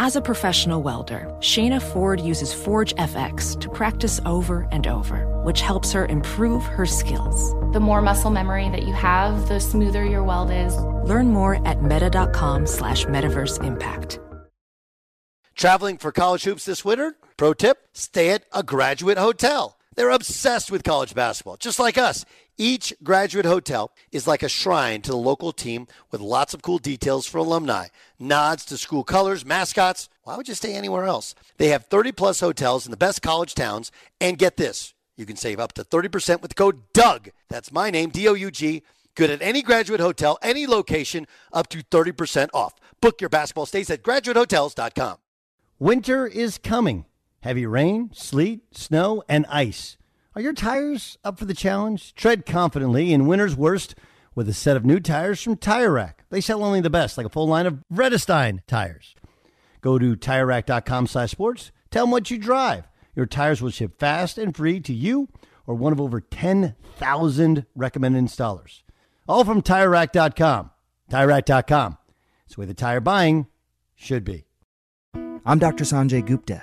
As a professional welder, Shayna Ford uses Forge FX to practice over and over, which helps her improve her skills. The more muscle memory that you have, the smoother your weld is. Learn more at meta.com slash metaverse impact. Traveling for college hoops this winter? Pro tip, stay at a graduate hotel. They're obsessed with college basketball, just like us. Each graduate hotel is like a shrine to the local team with lots of cool details for alumni, nods to school colors, mascots. Why would you stay anywhere else? They have 30 plus hotels in the best college towns. And get this you can save up to 30% with the code DOUG. That's my name, D O U G. Good at any graduate hotel, any location, up to 30% off. Book your basketball stays at graduatehotels.com. Winter is coming. Heavy rain, sleet, snow, and ice. Are your tires up for the challenge? Tread confidently in winter's worst with a set of new tires from Tire Rack. They sell only the best, like a full line of Vredestein tires. Go to TireRack.com slash sports. Tell them what you drive. Your tires will ship fast and free to you or one of over 10,000 recommended installers. All from TireRack.com. TireRack.com. It's the way the tire buying should be. I'm Dr. Sanjay Gupta,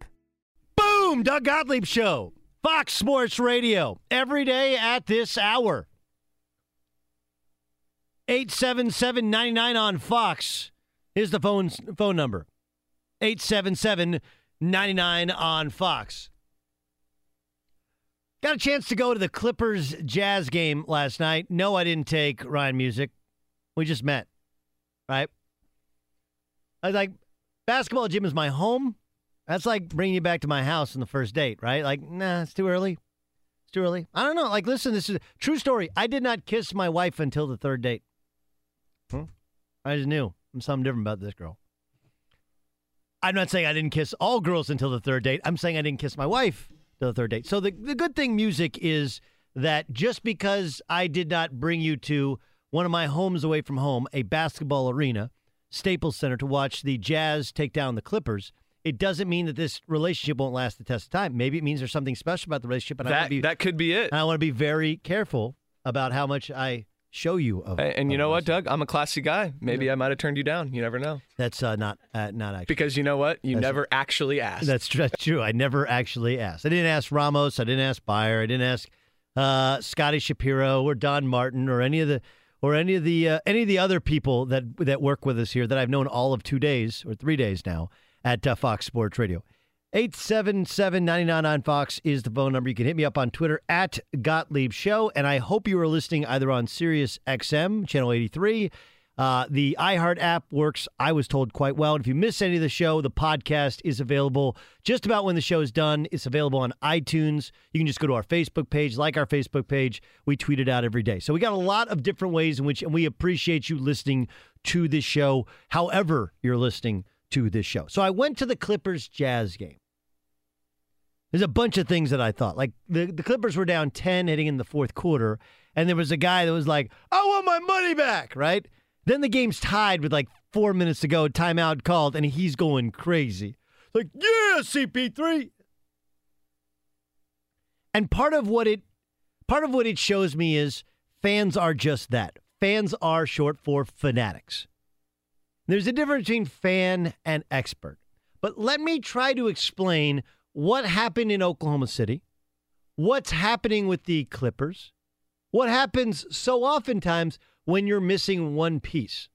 Boom! Doug Gottlieb Show. Fox Sports Radio. Every day at this hour. 877-99 on Fox is the phone, phone number. 877-99 on Fox. Got a chance to go to the Clippers Jazz game last night. No, I didn't take Ryan Music. We just met, right? I was like, basketball gym is my home. That's like bringing you back to my house on the first date, right? Like, nah, it's too early. It's too early. I don't know. Like, listen, this is a true story. I did not kiss my wife until the third date. Hmm? I just knew I'm something different about this girl. I'm not saying I didn't kiss all girls until the third date. I'm saying I didn't kiss my wife till the third date. So the, the good thing, music, is that just because I did not bring you to one of my homes away from home, a basketball arena, Staples Center, to watch the Jazz take down the Clippers, it doesn't mean that this relationship won't last the test of time. Maybe it means there's something special about the relationship. And That wanna be, that could be it. I want to be very careful about how much I show you of. And, and you know what. Doug? I'm a classy guy. Maybe I might have turned you down. You never know. That's uh, not uh, not actually. Because you know what? You That's- never actually asked. That's, that's true. I never actually asked. I didn't ask Ramos. I didn't ask Byer. I didn't ask uh, Scotty Shapiro or Don Martin or any of the or any of the uh, any of the other people that that work with us here that I've known all of two days or three days now at uh, Fox Sports Radio. 877-99 on Fox is the phone number. You can hit me up on Twitter at Gottlieb Show. And I hope you are listening either on Sirius XM, channel 83. Uh, the iHeart app works, I was told, quite well. And if you miss any of the show, the podcast is available just about when the show is done. It's available on iTunes. You can just go to our Facebook page, like our Facebook page. We tweet it out every day. So we got a lot of different ways in which, and we appreciate you listening to this show, however you're listening to this show. So I went to the Clippers Jazz game. There's a bunch of things that I thought. Like the, the Clippers were down 10 heading in the fourth quarter, and there was a guy that was like, I want my money back, right? Then the game's tied with like four minutes to go, timeout called, and he's going crazy. Like, yeah, CP3. And part of what it part of what it shows me is fans are just that. Fans are short for fanatics. There's a difference between fan and expert. But let me try to explain what happened in Oklahoma City, what's happening with the Clippers, what happens so oftentimes when you're missing one piece.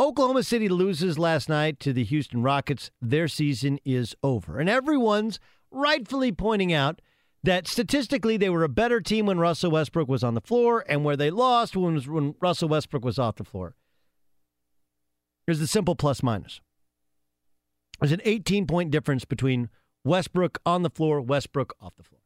Oklahoma City loses last night to the Houston Rockets. Their season is over. And everyone's rightfully pointing out that statistically they were a better team when Russell Westbrook was on the floor and where they lost was when Russell Westbrook was off the floor. Here's the simple plus minus. There's an 18 point difference between Westbrook on the floor, Westbrook off the floor.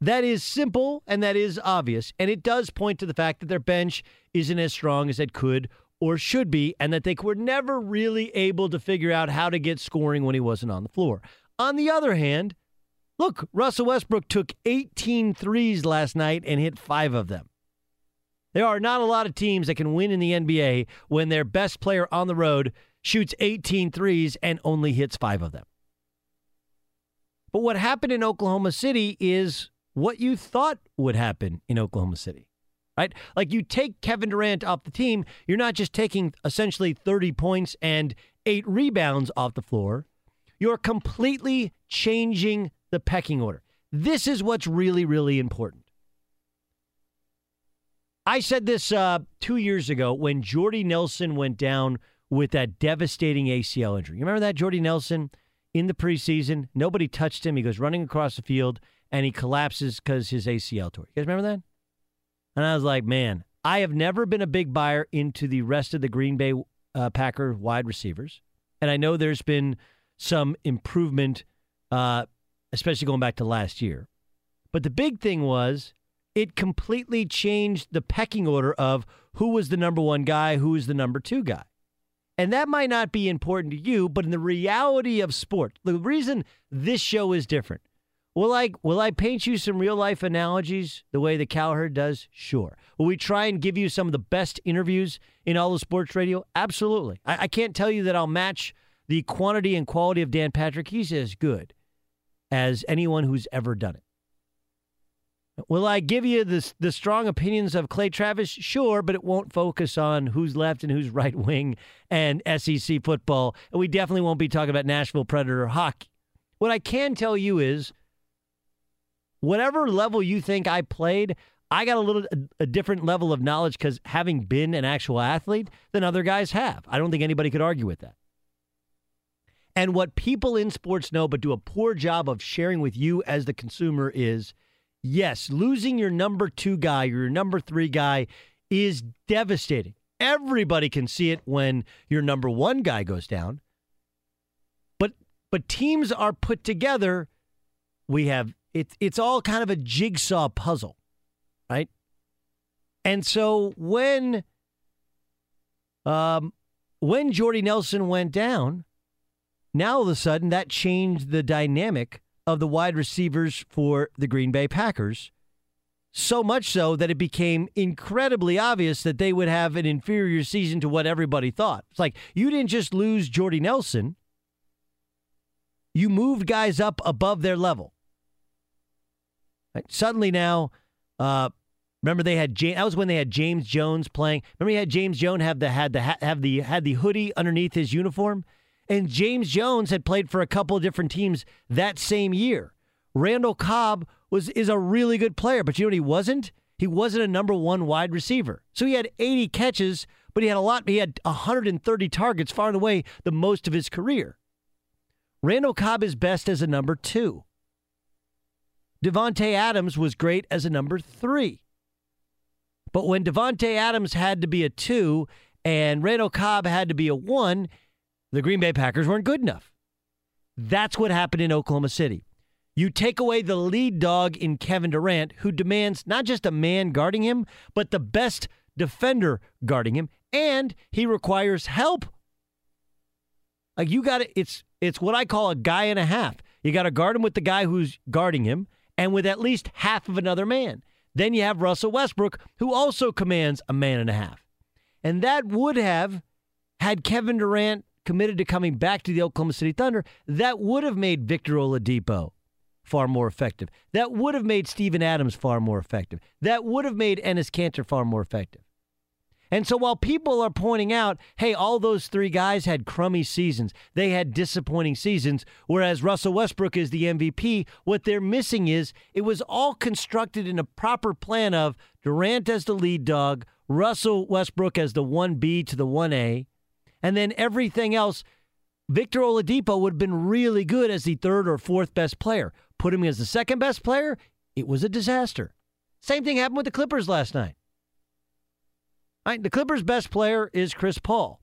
That is simple and that is obvious. And it does point to the fact that their bench isn't as strong as it could or should be, and that they were never really able to figure out how to get scoring when he wasn't on the floor. On the other hand, look, Russell Westbrook took 18 threes last night and hit five of them. There are not a lot of teams that can win in the NBA when their best player on the road shoots 18 threes and only hits five of them. But what happened in Oklahoma City is what you thought would happen in Oklahoma City right? Like you take Kevin Durant off the team, you're not just taking essentially 30 points and eight rebounds off the floor. You're completely changing the pecking order. This is what's really, really important. I said this uh, two years ago when Jordy Nelson went down with that devastating ACL injury. You remember that Jordy Nelson in the preseason? Nobody touched him. He goes running across the field and he collapses because his ACL tore. You guys remember that? And I was like, man, I have never been a big buyer into the rest of the Green Bay uh, Packer wide receivers. And I know there's been some improvement, uh, especially going back to last year. But the big thing was it completely changed the pecking order of who was the number one guy, who was the number two guy. And that might not be important to you, but in the reality of sport, the reason this show is different Will I will I paint you some real life analogies the way the Cowherd does? Sure. Will we try and give you some of the best interviews in all of sports radio? Absolutely. I, I can't tell you that I'll match the quantity and quality of Dan Patrick. He's as good as anyone who's ever done it. Will I give you the, the strong opinions of Clay Travis? Sure, but it won't focus on who's left and who's right wing and SEC football. And we definitely won't be talking about Nashville Predator hockey. What I can tell you is whatever level you think I played, I got a little a, a different level of knowledge because having been an actual athlete than other guys have. I don't think anybody could argue with that. And what people in sports know but do a poor job of sharing with you as the consumer is yes, losing your number two guy, your number three guy is devastating. Everybody can see it when your number one guy goes down. But but teams are put together. We have it's it's all kind of a jigsaw puzzle, right? And so when um when Jordy Nelson went down, now all of a sudden that changed the dynamic of the wide receivers for the Green Bay Packers. So much so that it became incredibly obvious that they would have an inferior season to what everybody thought. It's like you didn't just lose Jordy Nelson, you moved guys up above their level. Right? Suddenly now, uh, remember they had James, that was when they had James Jones playing. Remember he had James Jones have the had the have the had the hoodie underneath his uniform, and James Jones had played for a couple of different teams that same year. Randall Cobb was is a really good player, but you know what he wasn't? He wasn't a number one wide receiver. So he had 80 catches, but he had a lot. He had 130 targets, far and away the most of his career. Randall Cobb is best as a number two. Davante Adams was great as a number three. But when Davante Adams had to be a two and Randall Cobb had to be a one, the Green Bay Packers weren't good enough. That's what happened in Oklahoma City. You take away the lead dog in Kevin Durant, who demands not just a man guarding him, but the best defender guarding him, and he requires help. Like you got it, it's it's what I call a guy and a half. You got to guard him with the guy who's guarding him, and with at least half of another man. Then you have Russell Westbrook, who also commands a man and a half. And that would have, had Kevin Durant committed to coming back to the Oklahoma City Thunder, that would have made Victor Oladipo far more effective. That would have made Steven Adams far more effective. That would have made Enes Kanter far more effective. And so while people are pointing out, hey, all those three guys had crummy seasons, they had disappointing seasons, whereas Russell Westbrook is the MVP, what they're missing is it was all constructed in a proper plan of Durant as the lead dog, Russell Westbrook as the 1B to the 1A, and then everything else. Victor Oladipo would have been really good as the third or fourth best player. Put him as the second best player, it was a disaster. Same thing happened with the Clippers last night. The Clippers' best player is Chris Paul.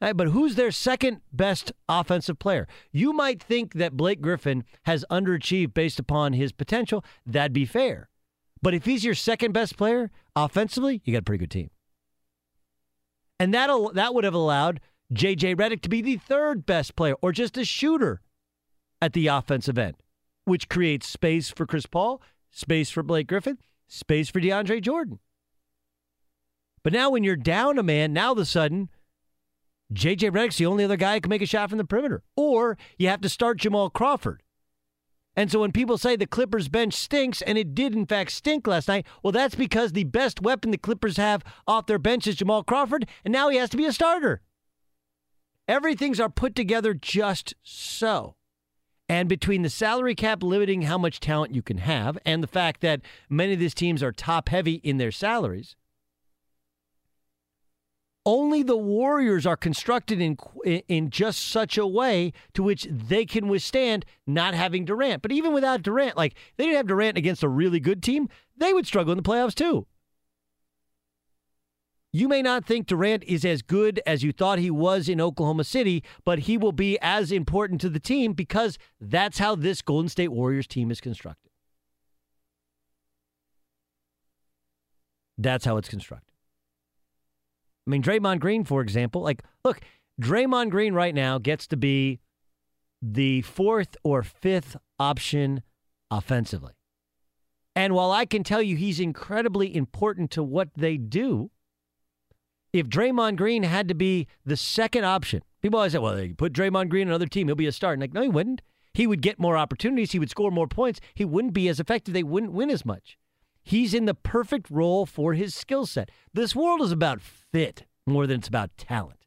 But who's their second best offensive player? You might think that Blake Griffin has underachieved based upon his potential. That'd be fair. But if he's your second best player offensively, you got a pretty good team. And that that would have allowed JJ Redick to be the third best player or just a shooter at the offensive end, which creates space for Chris Paul, space for Blake Griffin, space for DeAndre Jordan. But now when you're down a man, now all of a sudden, J.J. Redick's the only other guy who can make a shot from the perimeter. Or you have to start Jamal Crawford. And so when people say the Clippers bench stinks, and it did in fact stink last night, well, that's because the best weapon the Clippers have off their bench is Jamal Crawford, and now he has to be a starter. Everything's are put together just so. And between the salary cap limiting how much talent you can have, and the fact that many of these teams are top heavy in their salaries, only the Warriors are constructed in in just such a way to which they can withstand not having Durant. But even without Durant, like they didn't have Durant against a really good team, they would struggle in the playoffs too. You may not think Durant is as good as you thought he was in Oklahoma City, but he will be as important to the team because that's how this Golden State Warriors team is constructed. That's how it's constructed. I mean, Draymond Green, for example, like, look, Draymond Green right now gets to be the fourth or fifth option offensively. And while I can tell you he's incredibly important to what they do, if Draymond Green had to be the second option, people always say, well, they put Draymond Green on another team, he'll be a star. And like, no, he wouldn't. He would get more opportunities. He would score more points. He wouldn't be as effective. They wouldn't win as much. He's in the perfect role for his skill set. This world is about fit more than it's about talent.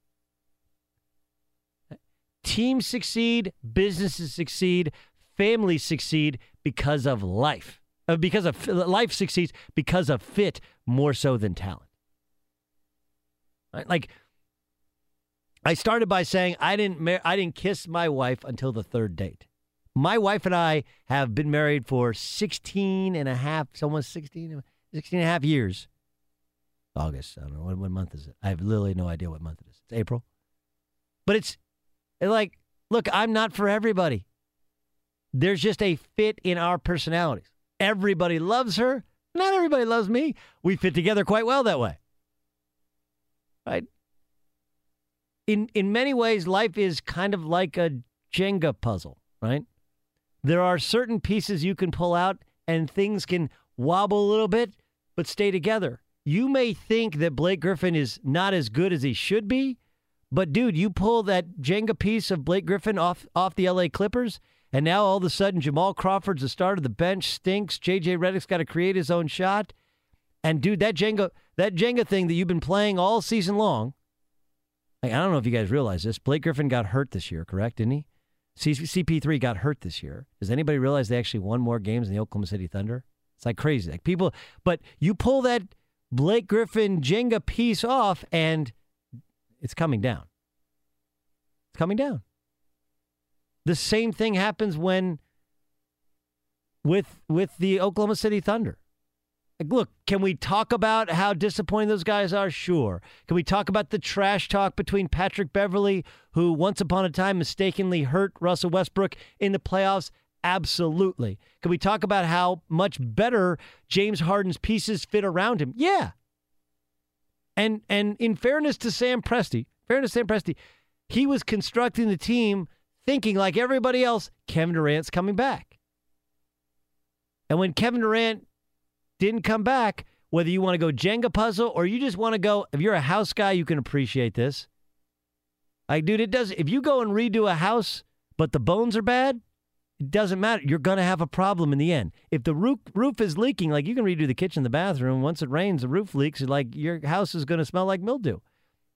Teams succeed, businesses succeed, families succeed because of life. Uh, because of life succeeds because of fit more so than talent. Right? Like I started by saying I didn't mar- I didn't kiss my wife until the third date. My wife and I have been married for 16 and a half, almost 16, 16 and a half years. August. I don't know. What, what month is it? I have literally no idea what month it is. It's April. But it's like, look, I'm not for everybody. There's just a fit in our personalities. Everybody loves her. Not everybody loves me. We fit together quite well that way. Right? In in many ways, life is kind of like a Jenga puzzle, right? There are certain pieces you can pull out and things can wobble a little bit, but stay together. You may think that Blake Griffin is not as good as he should be, but dude, you pull that Jenga piece of Blake Griffin off off the LA Clippers, and now all of a sudden Jamal Crawford's the start of the bench, stinks. JJ Redick's got to create his own shot. And dude, that Jenga that Jenga thing that you've been playing all season long. Like, I don't know if you guys realize this. Blake Griffin got hurt this year, correct? Didn't he? CP3 got hurt this year. Does anybody realize they actually won more games than the Oklahoma City Thunder? It's like crazy. Like people, but you pull that Blake Griffin Jenga piece off, and it's coming down. It's coming down. The same thing happens when with with the Oklahoma City Thunder. Like, look, can we talk about how disappointing those guys are? Sure. Can we talk about the trash talk between Patrick Beverley, who once upon a time mistakenly hurt Russell Westbrook in the playoffs? Absolutely. Can we talk about how much better James Harden's pieces fit around him? Yeah. And and in fairness to Sam Presti, fairness to Sam Presti, he was constructing the team thinking like everybody else, Kevin Durant's coming back. And when Kevin Durant didn't come back, whether you want to go Jenga puzzle or you just want to go, if you're a house guy, you can appreciate this. Like, dude, it does. If you go and redo a house, but the bones are bad, It doesn't matter. You're going to have a problem in the end. If the roof roof is leaking, like you can redo the kitchen, the bathroom. Once it rains, the roof leaks. Like your house is going to smell like mildew.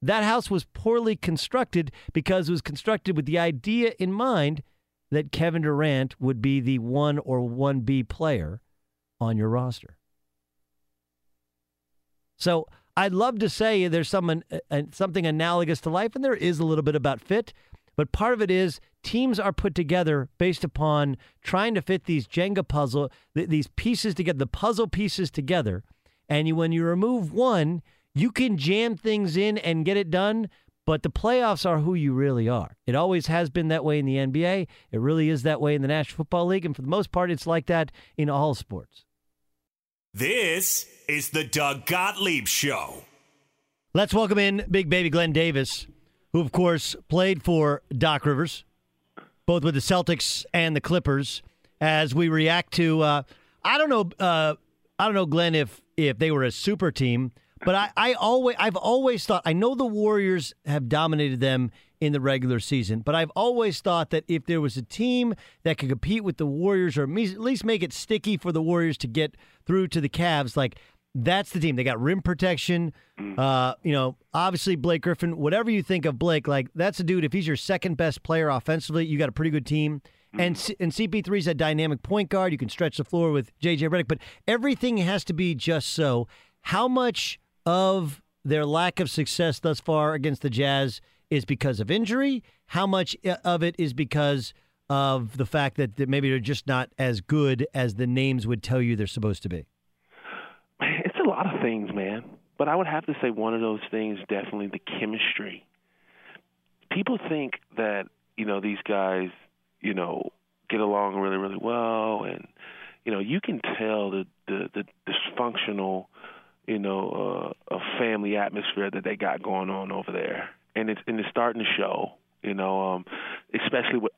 That house was poorly constructed because it was constructed with the idea in mind that Kevin Durant would be the one or one B player on your roster. So I'd love to say there's some, something analogous to life, and there is a little bit about fit, but part of it is teams are put together based upon trying to fit these Jenga puzzle, th- these pieces together, the puzzle pieces together. And you, when you remove one, you can jam things in and get it done, but the playoffs are who you really are. It always has been that way in the NBA. It really is that way in the National Football League. And for the most part, it's like that in all sports. This is the Doug Gottlieb Show. Let's welcome in Big Baby Glen Davis, who, of course, played for Doc Rivers, both with the Celtics and the Clippers, as we react to. Uh, I don't know. Uh, I don't know, Glen, if if they were a super team, but I, I always I've always thought I know the Warriors have dominated them in the regular season, but I've always thought that if there was a team that could compete with the Warriors or at least make it sticky for the Warriors to get through to the Cavs, like that's the team. They got rim protection. Uh, you know, obviously Blake Griffin. Whatever you think of Blake, like that's a dude. If he's your second best player offensively, you got a pretty good team. And C- and CP3 is a dynamic point guard. You can stretch the floor with JJ Redick, but everything has to be just so. How much of their lack of success thus far against the Jazz is because of injury? How much uh, of it is because of the fact that, that maybe they're just not as good as the names would tell you they're supposed to be? It's a lot of things, man. But I would have to say one of those things definitely the chemistry. People think that, you know, these guys, you know, get along really, really well and you know, you can tell the the, the dysfunctional, you know, uh, a family atmosphere that they got going on over there. And it's and it's starting to show, you know, um especially with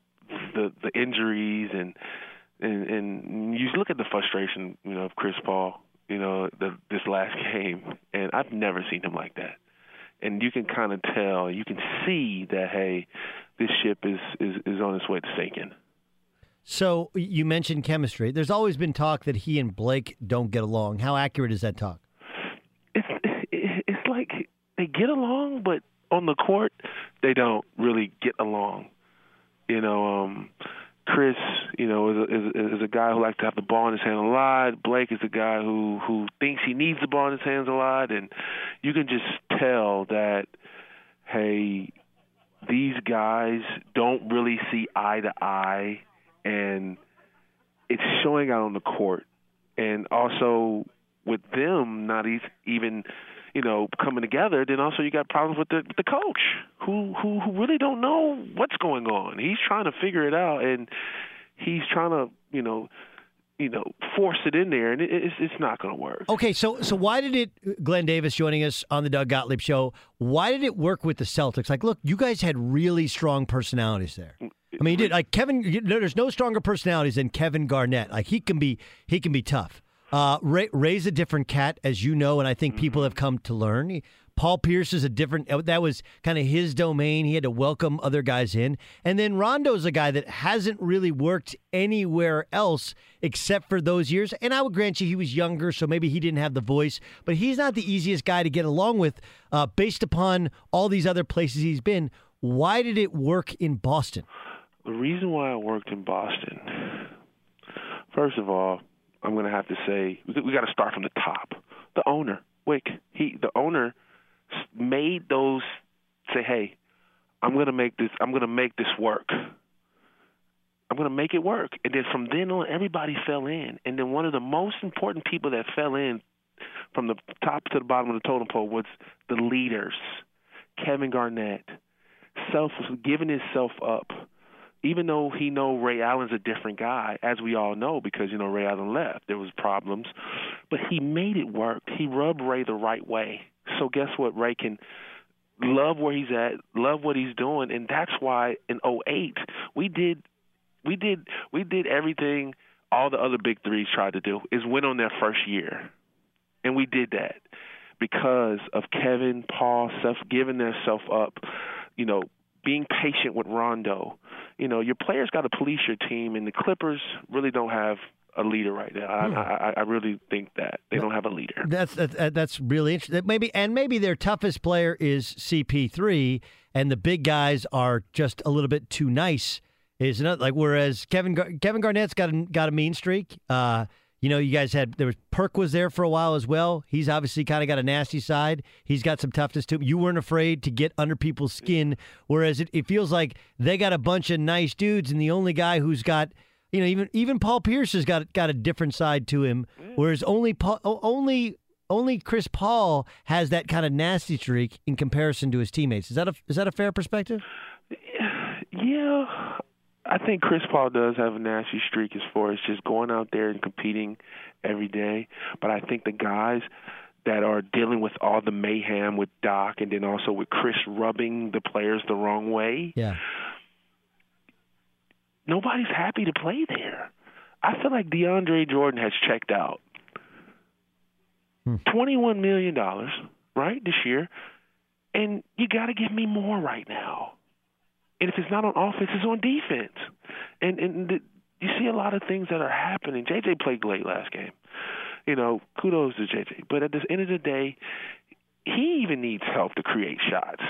the the injuries and and and you look at the frustration, you know, of Chris Paul you know, the, this last game, and I've never seen him like that. And you can kind of tell, you can see that hey, this ship is is, is on its way to sinking. So you mentioned chemistry. There's always been talk that he and Blake don't get along. How accurate is that talk? It's it's like they get along, but on the court they don't really get along. You know, um, Chris, you know, is a, is, is a guy who likes to have the ball in his hand a lot. Blake is a guy who who thinks he needs the ball in his hands a lot, and you can just tell that, hey, these guys don't really see eye to eye, and it's showing out on the court, and also with them not even you know, coming together, then also you got problems with the with the coach who who who really don't know what's going on. He's trying to figure it out, and he's trying to you know you know force it in there, and it, it's it's not going to work. Okay, so so why did it? Glen Davis joining us on the Doug Gottlieb show. Why did it work with the Celtics? Like, look, you guys had really strong personalities there. I mean, you did like Kevin. There's no stronger personalities than Kevin Garnett. Like he can be he can be tough. Uh, Ray, Ray's a different cat, as you know, and I think people have come to learn. Paul Pierce is a different. uh, That was kind of his domain. He had to welcome other guys in, and then Rondo's a guy that hasn't really worked anywhere else except for those years. And I would grant you, he was younger, so maybe he didn't have the voice. But he's not the easiest guy to get along with, uh, based upon all these other places he's been. Why did it work in Boston? The reason why I worked in Boston, first of all, I'm going to have to say we, got to start from the top. The owner, Wyc, he the owner made those say, "Hey, I'm going to make this. I'm going to make this work. I'm going to make it work." And then from then on, everybody fell in. And then one of the most important people that fell in from the top to the bottom of the totem pole was the leaders, Kevin Garnett, self giving himself up even though he know Ray Allen's a different guy, as we all know, because you know Ray Allen left, there was problems, but he made it work. He rubbed Ray the right way. So guess what? Ray can love where he's at, love what he's doing, and that's why in '08 we did, we did, we did everything all the other big threes tried to do is win on their first year, and we did that because of Kevin, Paul, Seth giving their self up, you know, being patient with Rondo you know, your players got to police your team, and the Clippers really don't have a leader right now. I, Hmm. I, I really think that they don't have a leader. That's that, that's really interesting. Maybe and maybe their toughest player is CP3, and the big guys are just a little bit too nice. Is not like whereas Kevin Gar- Kevin Garnett's got a, got a mean streak. Uh, you know, you guys had there was Perk was there for a while as well. He's obviously kind of got a nasty side. He's got some toughness to him. You weren't afraid to get under people's skin, whereas it, it feels like they got a bunch of nice dudes, and the only guy who's got you know even even Paul Pierce has got got a different side to him, mm. whereas only Paul, only only Chris Paul has that kind of nasty streak in comparison to his teammates. Is that a is that a fair perspective? Yeah, I think Chris Paul does have a nasty streak as far as just going out there and competing every day. But I think the guys that are dealing with all the mayhem with Doc and then also with Chris rubbing the players the wrong way, Yeah. nobody's happy to play there. I feel like DeAndre Jordan has checked out. Hmm. $21 million, right, this year. And you got to give me more right now. And if it's not on offense, it's on defense. And and the, you see a lot of things that are happening. JJ played late last game. You know, kudos to JJ. But at the end of the day, he even needs help to create shots.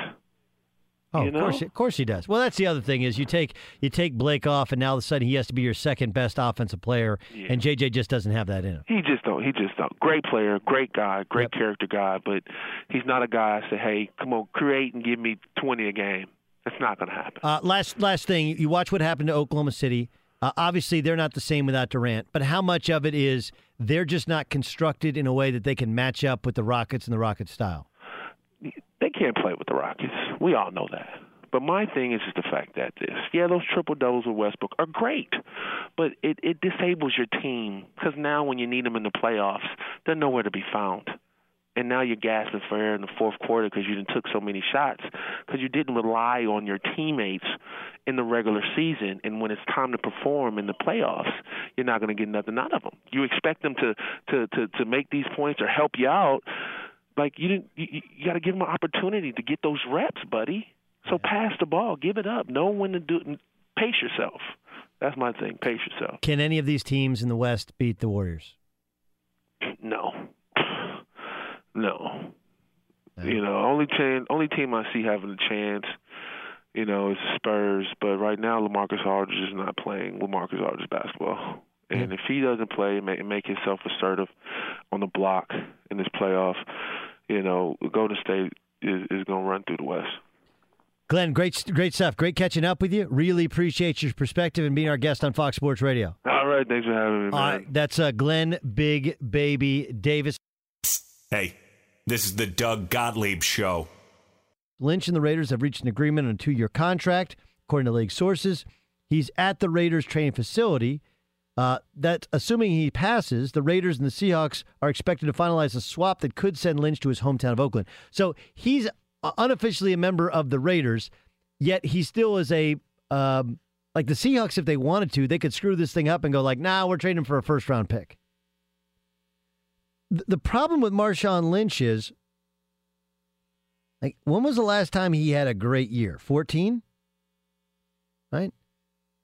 Oh, You of course, of course he does. Well, that's the other thing is you take you take Blake off, and now all of a sudden he has to be your second best offensive player, and JJ just doesn't have that in him. He just don't. He just don't. Great player, great guy, great character guy, but he's not a guy I say, hey, come on, create and give me 20 a game. That's not going to happen. Uh, last last thing, you watch what happened to Oklahoma City. Uh, obviously, they're not the same without Durant, but how much of it is they're just not constructed in a way that they can match up with the Rockets and the Rockets style? They can't play with the Rockets. We all know that. But my thing is just the fact that this, yeah, those triple doubles with Westbrook are great, but it it disables your team because now when you need them in the playoffs, they're nowhere to be found. And now you're gasping for air in the fourth quarter because you didn't took so many shots because you didn't rely on your teammates in the regular season. And when it's time to perform in the playoffs, you're not going to get nothing out of them. You expect them to to to to make these points or help you out. Like you didn't, you, you got to give them an opportunity to get those reps, buddy. So pass the ball, give it up, know when to do pace yourself. That's my thing. Pace yourself. Can any of these teams in the West beat the Warriors? No, no. You know, only team, only team I see having a chance, you know, is the Spurs. But right now, LaMarcus Aldridge is not playing LaMarcus Aldridge basketball. And if he doesn't play and make, make himself assertive on the block in this playoff, you know, Golden State is, is going to run through the West. Glen, great great stuff. Great catching up with you. Really appreciate your perspective and being our guest on Fox Sports Radio. All right, thanks for having me, man. All right, that's uh, Glen Big Baby Davis. Hey, this is the Doug Gottlieb Show. Lynch and the Raiders have reached an agreement on a two year contract, according to league sources. He's at the Raiders training facility. Uh, that assuming he passes, the Raiders and the Seahawks are expected to finalize a swap that could send Lynch to his hometown of Oakland. So he's unofficially a member of the Raiders, yet he still is a um, like the Seahawks. If they wanted to, they could screw this thing up and go like, "Nah, we're trading for a first round pick." The, problem with Marshawn Lynch is like, when was the last time he had a great year? 14? Right?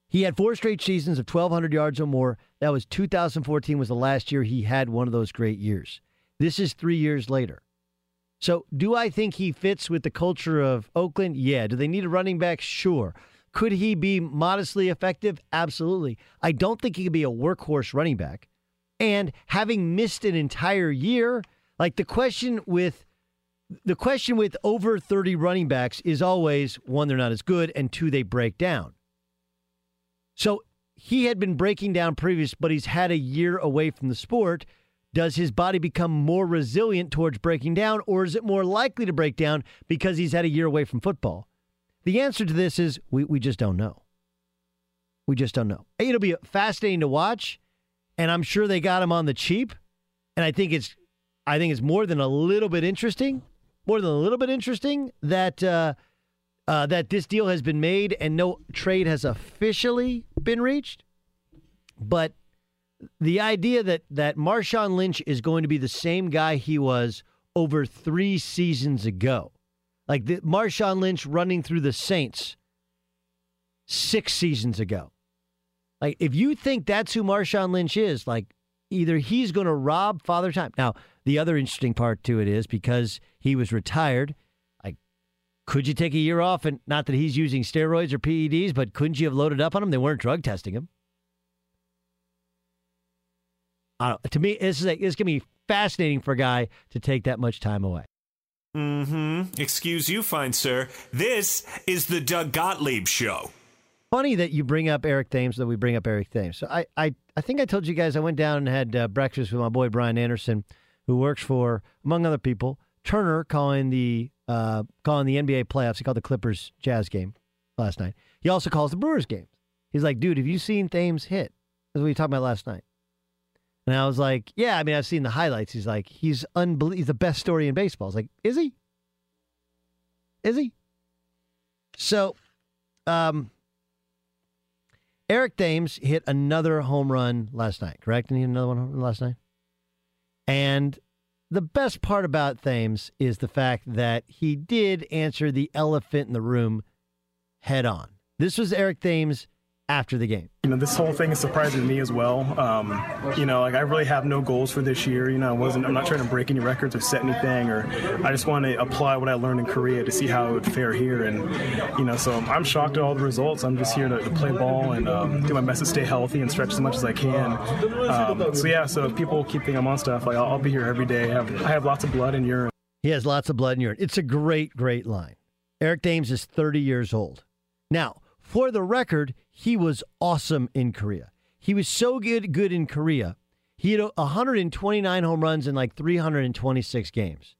He had four straight seasons of 1,200 yards or more. That was 2014 was the last year he had one of those great years. This is three years later. So, do I think he fits with the culture of Oakland? Yeah. Do they need a running back? Sure. Could he be modestly effective? Absolutely. I don't think he could be a workhorse running back. And having missed an entire year, like the question with the question with over 30 running backs is always one, they're not as good, and two, they break down. So he had been breaking down previous, but he's had a year away from the sport. Does his body become more resilient towards breaking down, or is it more likely to break down because he's had a year away from football? The answer to this is we, we just don't know. We just don't know. It'll be fascinating to watch, and I'm sure they got him on the cheap. And I think it's I think it's more than a little bit interesting, more than a little bit interesting that uh, uh, that this deal has been made and no trade has officially been reached. But the idea that that Marshawn Lynch is going to be the same guy he was over three seasons ago, like the Marshawn Lynch running through the Saints six seasons ago. Like, if you think that's who Marshawn Lynch is, like, either he's going to rob Father Time. Now, the other interesting part to it is because he was retired, like, could you take a year off? And not that he's using steroids or PEDs, but couldn't you have loaded up on him? They weren't drug testing him. To me, this is, a, it's going to be fascinating for a guy to take that much time away. Mm-hmm. Excuse you, fine sir. This is the Doug Gottlieb Show. Funny that you bring up Eric Thames, that we bring up Eric Thames. So I, I, I think I told you guys I went down and had uh, breakfast with my boy Brian Anderson, who works for, among other people, Turner, calling the uh, calling the NBA playoffs. He called the Clippers Jazz game last night. He also calls the Brewers games. He's like, dude, have you seen Thames hit? That's what we talked about last night. And I was like, yeah, I mean, I've seen the highlights. He's like, he's unbelievable. He's the best story in baseball. I was like, is he? Is he? So, um, Eric Thames hit another home run last night, correct? And he hit another one last night. And the best part about Thames is the fact that he did answer the elephant in the room head on. This was Eric Thames after the game. You know, this whole thing is surprising to me as well. Um, you know, like I really have no goals for this year. You know, I wasn't. I'm not trying to break any records or set anything, or I just want to apply what I learned in Korea to see how it would fare here. And you know, so I'm shocked at all the results. I'm just here to, to play ball and um, do my best to stay healthy and stretch as much as I can. Um, so yeah, so if people keep thinking I'm on stuff, like I'll, I'll be here every day. I have, I have lots of blood and urine. He has lots of blood in urine. It's a great, great line. Eric Thames is 30 years old. Now, for the record, he was awesome in Korea. He was so good good in Korea. He had 129 home runs in like 326 games.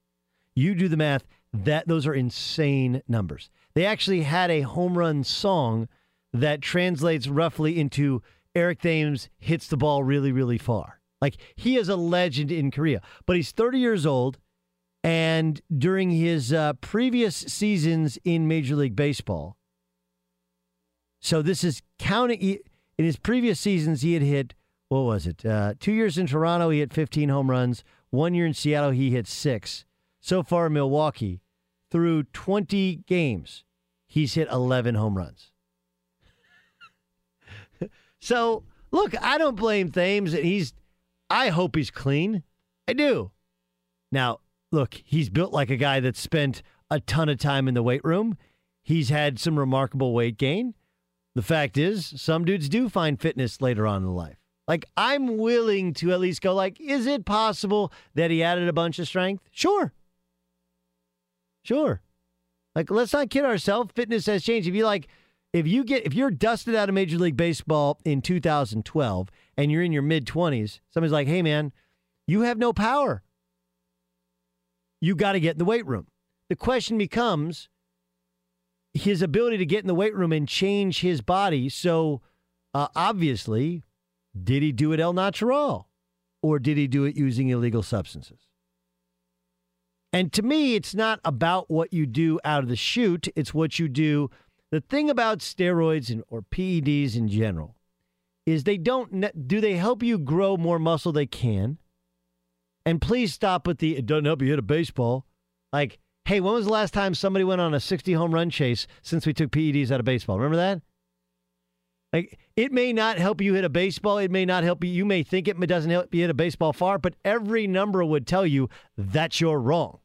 You do the math, that those are insane numbers. They actually had a home run song that translates roughly into Eric Thames hits the ball really really far. Like he is a legend in Korea, but he's 30 years old and during his uh, previous seasons in Major League Baseball, so this is counting. In his previous seasons, he had hit, what was it? Uh, two years in Toronto, he hit 15 home runs. One year in Seattle, he hit six. So far Milwaukee, through 20 games, he's hit 11 home runs. so, look, I don't blame Thames. And he's, I hope he's clean. I do. Now, look, he's built like a guy that's spent a ton of time in the weight room. He's had some remarkable weight gain. The fact is, some dudes do find fitness later on in life. Like I'm willing to at least go like, is it possible that he added a bunch of strength? Sure. Sure. Like let's not kid ourselves. Fitness has changed. If you like if you get if you're dusted out of Major League Baseball in 2012 and you're in your mid 20s, somebody's like, "Hey man, you have no power. You got to get in the weight room." The question becomes, his ability to get in the weight room and change his body. So, uh, obviously, did he do it el natural or did he do it using illegal substances? And to me, it's not about what you do out of the chute, it's what you do. The thing about steroids and, or PEDs in general is they don't do they help you grow more muscle they can. And please stop with the it doesn't help you hit a baseball. Like Hey, when was the last time somebody went on a 60 home run chase since we took PEDs out of baseball? Remember that? Like, it may not help you hit a baseball. It may not help you. You may think it doesn't help you hit a baseball far, but every number would tell you that you're wrong.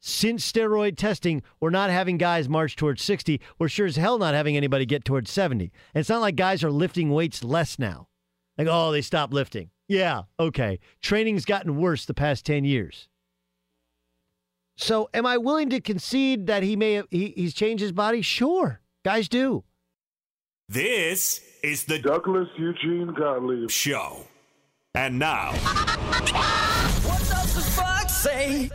Since steroid testing, we're not having guys march towards 60. We're sure as hell not having anybody get towards 70. And it's not like guys are lifting weights less now. Like, oh, they stopped lifting. Yeah, okay. Training's gotten worse the past 10 years. So, am I willing to concede that he may have, he, he's changed his body? Sure, guys do. This is the Douglas Eugene Gottlieb Show. And now, what does the fox say?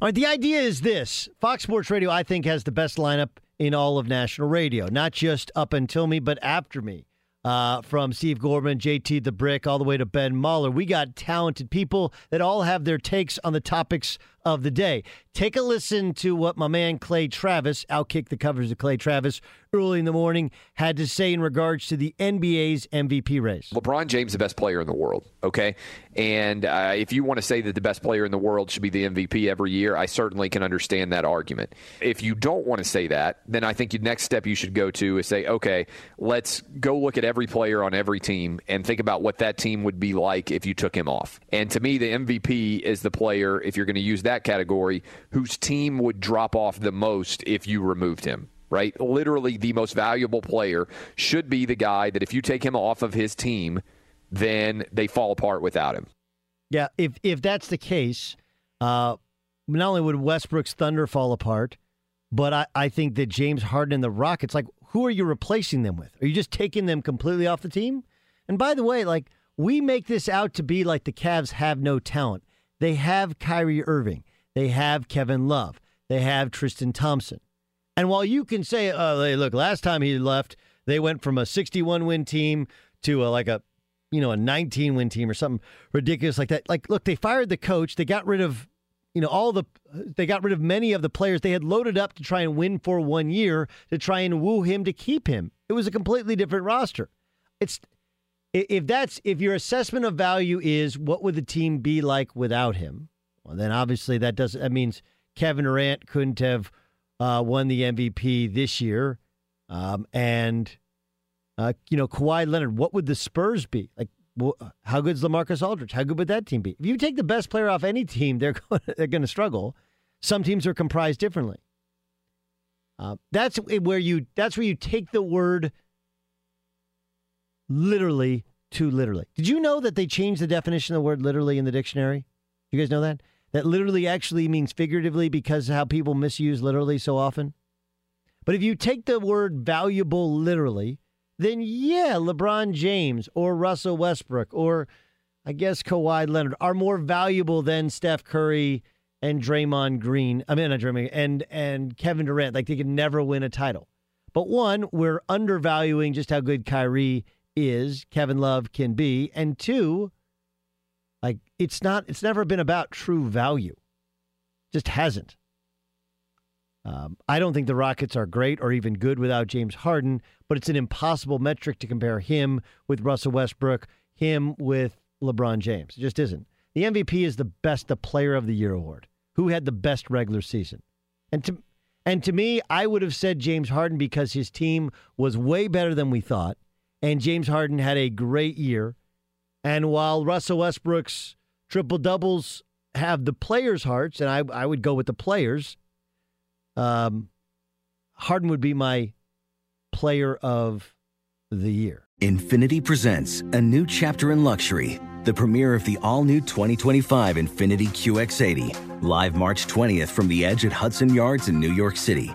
All right, the idea is this Fox Sports Radio, I think, has the best lineup in all of national radio, not just up until me, but after me uh, from Steve Gorman, JT the Brick, all the way to Ben Maller. We got talented people that all have their takes on the topics of the day. Take a listen to what my man Clay Travis, outkick the covers of Clay Travis, early in the morning, had to say in regards to the NBA's MVP race. LeBron James, the best player in the world, okay? And uh, if you want to say that the best player in the world should be the MVP every year, I certainly can understand that argument. If you don't want to say that, then I think the next step you should go to is say, okay, let's go look at every player on every team and think about what that team would be like if you took him off. And to me, the MVP is the player, if you're going to use that category, whose team would drop off the most if you removed him right? Literally, the most valuable player should be the guy that if you take him off of his team, then they fall apart without him. Yeah, if if that's the case, uh, not only would Westbrook's Thunder fall apart, but I, I think that James Harden and the Rockets, like, who are you replacing them with? Are you just taking them completely off the team? And by the way, like, we make this out to be like the Cavs have no talent. They have Kyrie Irving. They have Kevin Love. They have Tristan Thompson. And while you can say, oh, hey, look, last time he left, they went from a 61 win team to a, like a, you know, a 19 win team or something ridiculous like that. Like, look, they fired the coach. They got rid of, you know, all the, they got rid of many of the players they had loaded up to try and win for one year to try and woo him to keep him. It was a completely different roster. It's, if that's, if your assessment of value is what would the team be like without him, well, then obviously that does, that means Kevin Durant couldn't have, uh, won the MVP this year. Um, and, uh, you know, Kawhi Leonard, what would the Spurs be? Like, wh- how good's LaMarcus Aldridge? How good would that team be? If you take the best player off any team, they're going they're going to struggle. Some teams are comprised differently. Uh, that's where you that's where you take the word literally to literally. Did you know that they changed the definition of the word literally in the dictionary? You guys know that? That literally actually means figuratively because how people misuse literally so often. But if you take the word valuable literally, then yeah, LeBron James or Russell Westbrook or I guess Kawhi Leonard are more valuable than Steph Curry and Draymond Green. I mean, not Draymond and and Kevin Durant. Like they could never win a title. But one, we're undervaluing just how good Kyrie is, Kevin Love can be, and two, like it's not it's never been about true value. Just hasn't. Um, I don't think the Rockets are great or even good without James Harden, but it's an impossible metric to compare him with Russell Westbrook, him with LeBron James. It just isn't. The MVP is the best the player of the year award. Who had the best regular season? And to and to me, I would have said James Harden because his team was way better than we thought, and James Harden had a great year. And while Russell Westbrook's triple doubles have the players' hearts, and I, I would go with the players, um, Harden would be my player of the year. Infiniti presents a new chapter in luxury, the premiere of the all new 2025 Infiniti QX80, live March 20th from the edge at Hudson Yards in New York City,